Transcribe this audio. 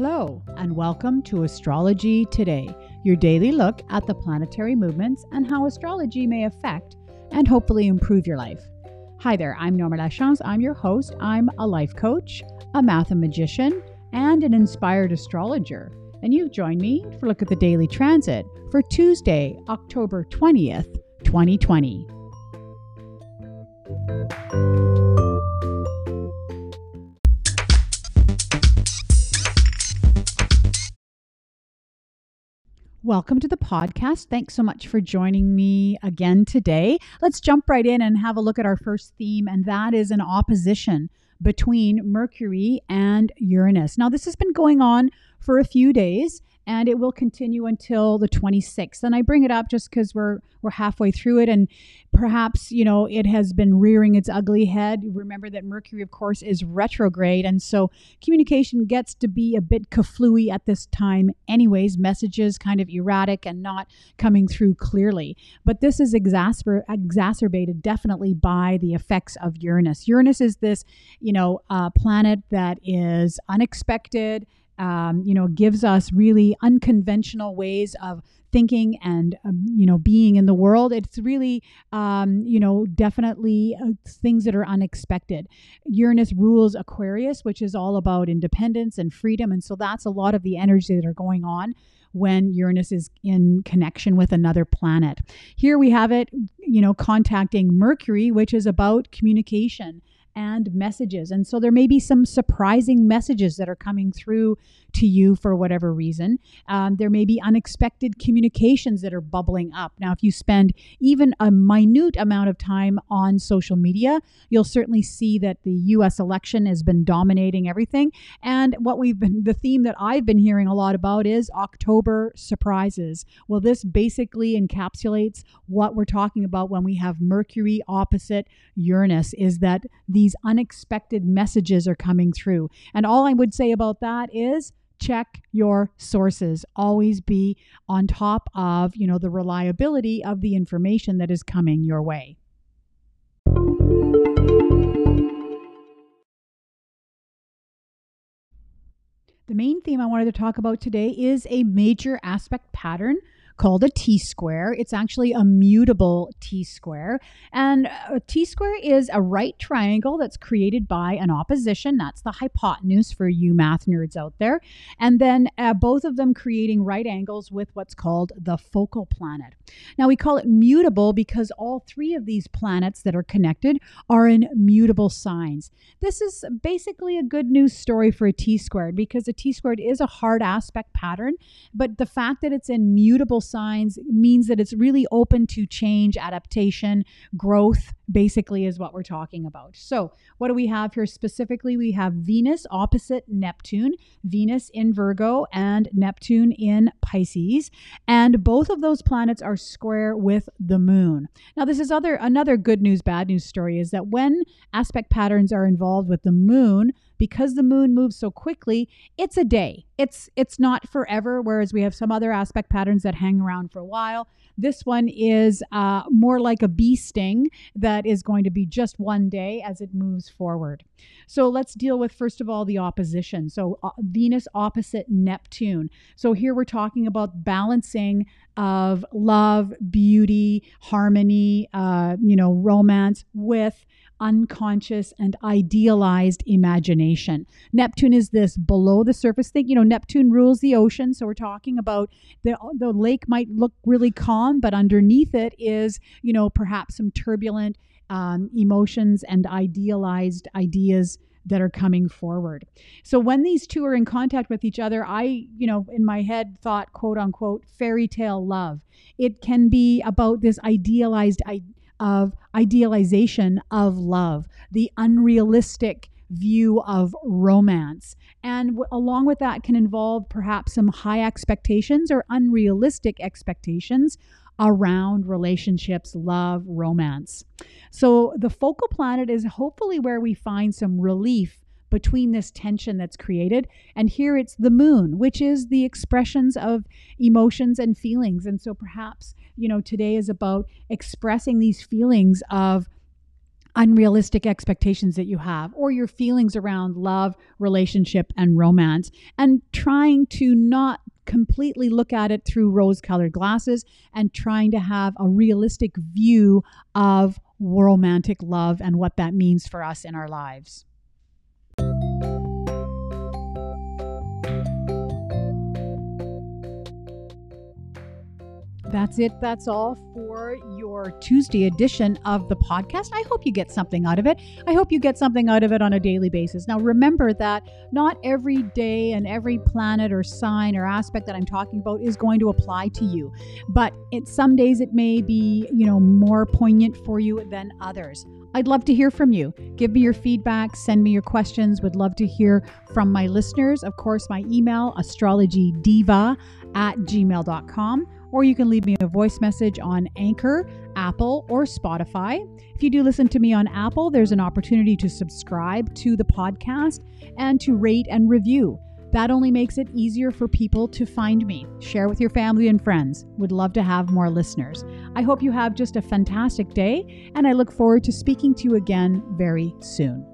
Hello, and welcome to Astrology Today, your daily look at the planetary movements and how astrology may affect and hopefully improve your life. Hi there, I'm Norma Lachance. I'm your host. I'm a life coach, a mathemagician, and an inspired astrologer. And you've joined me for a look at the daily transit for Tuesday, October 20th, 2020. Welcome to the podcast. Thanks so much for joining me again today. Let's jump right in and have a look at our first theme, and that is an opposition between Mercury and Uranus. Now, this has been going on for a few days, and it will continue until the 26th. And I bring it up just because we're we're halfway through it, and perhaps you know it has been rearing its ugly head. Remember that Mercury, of course, is retrograde, and so communication gets to be a bit kaflooey at this time. Anyways, messages kind of erratic and not coming through clearly. But this is exacerb- exacerbated definitely by the effects of Uranus. Uranus is this you know uh, planet that is unexpected um, you know, gives us really unconventional ways of thinking and um, you know being in the world. It's really um, you know definitely uh, things that are unexpected. Uranus rules aquarius which is all about independence and freedom and so that's a lot of the energy that are going on when Uranus is in connection with another planet. Here we have it, you know, contacting Mercury, which is about communication and messages. And so there may be some surprising messages that are coming through to you for whatever reason. Um, there may be unexpected communications that are bubbling up. Now, if you spend even a minute amount of time on social media, you'll certainly see that the US election has been dominating everything. And what we've been, the theme that I've been hearing a lot about is October surprises. Well, this basically encapsulates what we're talking about when we have Mercury opposite Uranus, is that these these unexpected messages are coming through. And all I would say about that is check your sources always be on top of you know the reliability of the information that is coming your way the main theme i wanted to talk about today is a major aspect pattern called a T square. It's actually a mutable T square. And a T square is a right triangle that's created by an opposition. That's the hypotenuse for you math nerds out there. And then uh, both of them creating right angles with what's called the focal planet. Now we call it mutable because all three of these planets that are connected are in mutable signs. This is basically a good news story for a T squared because a T squared is a hard aspect pattern, but the fact that it's in mutable signs means that it's really open to change, adaptation, growth, basically, is what we're talking about. So, what do we have here specifically? We have Venus opposite Neptune, Venus in Virgo, and Neptune in Pisces. And both of those planets are square with the moon. Now, this is other another good news, bad news story is that when aspect patterns are involved with the moon, because the moon moves so quickly, it's a day. It's it's not forever. Whereas we have some other aspect patterns that hang around for a while. This one is uh, more like a bee sting that is going to be just one day as it moves forward. So let's deal with first of all the opposition. So uh, Venus opposite Neptune. So here we're talking about balancing of love, beauty, harmony, uh, you know, romance with unconscious and idealized imagination. Neptune is this below the surface thing. You know, Neptune rules the ocean. So we're talking about the, the lake might look really calm, but underneath it is, you know, perhaps some turbulent um, emotions and idealized ideas that are coming forward. So when these two are in contact with each other, I, you know, in my head thought, quote unquote, fairy tale love. It can be about this idealized of idealization of love, the unrealistic view of romance. And w- along with that can involve perhaps some high expectations or unrealistic expectations around relationships, love, romance. So the focal planet is hopefully where we find some relief between this tension that's created. And here it's the moon, which is the expressions of emotions and feelings. And so perhaps, you know, today is about expressing these feelings of unrealistic expectations that you have or your feelings around love, relationship, and romance, and trying to not completely look at it through rose colored glasses and trying to have a realistic view of romantic love and what that means for us in our lives. That's it. That's all for your Tuesday edition of the podcast. I hope you get something out of it. I hope you get something out of it on a daily basis. Now, remember that not every day and every planet or sign or aspect that I'm talking about is going to apply to you, but it, some days it may be, you know, more poignant for you than others. I'd love to hear from you. Give me your feedback, send me your questions. Would love to hear from my listeners. Of course, my email, astrologydiva at gmail.com or you can leave me a voice message on Anchor, Apple, or Spotify. If you do listen to me on Apple, there's an opportunity to subscribe to the podcast and to rate and review. That only makes it easier for people to find me. Share with your family and friends. Would love to have more listeners. I hope you have just a fantastic day, and I look forward to speaking to you again very soon.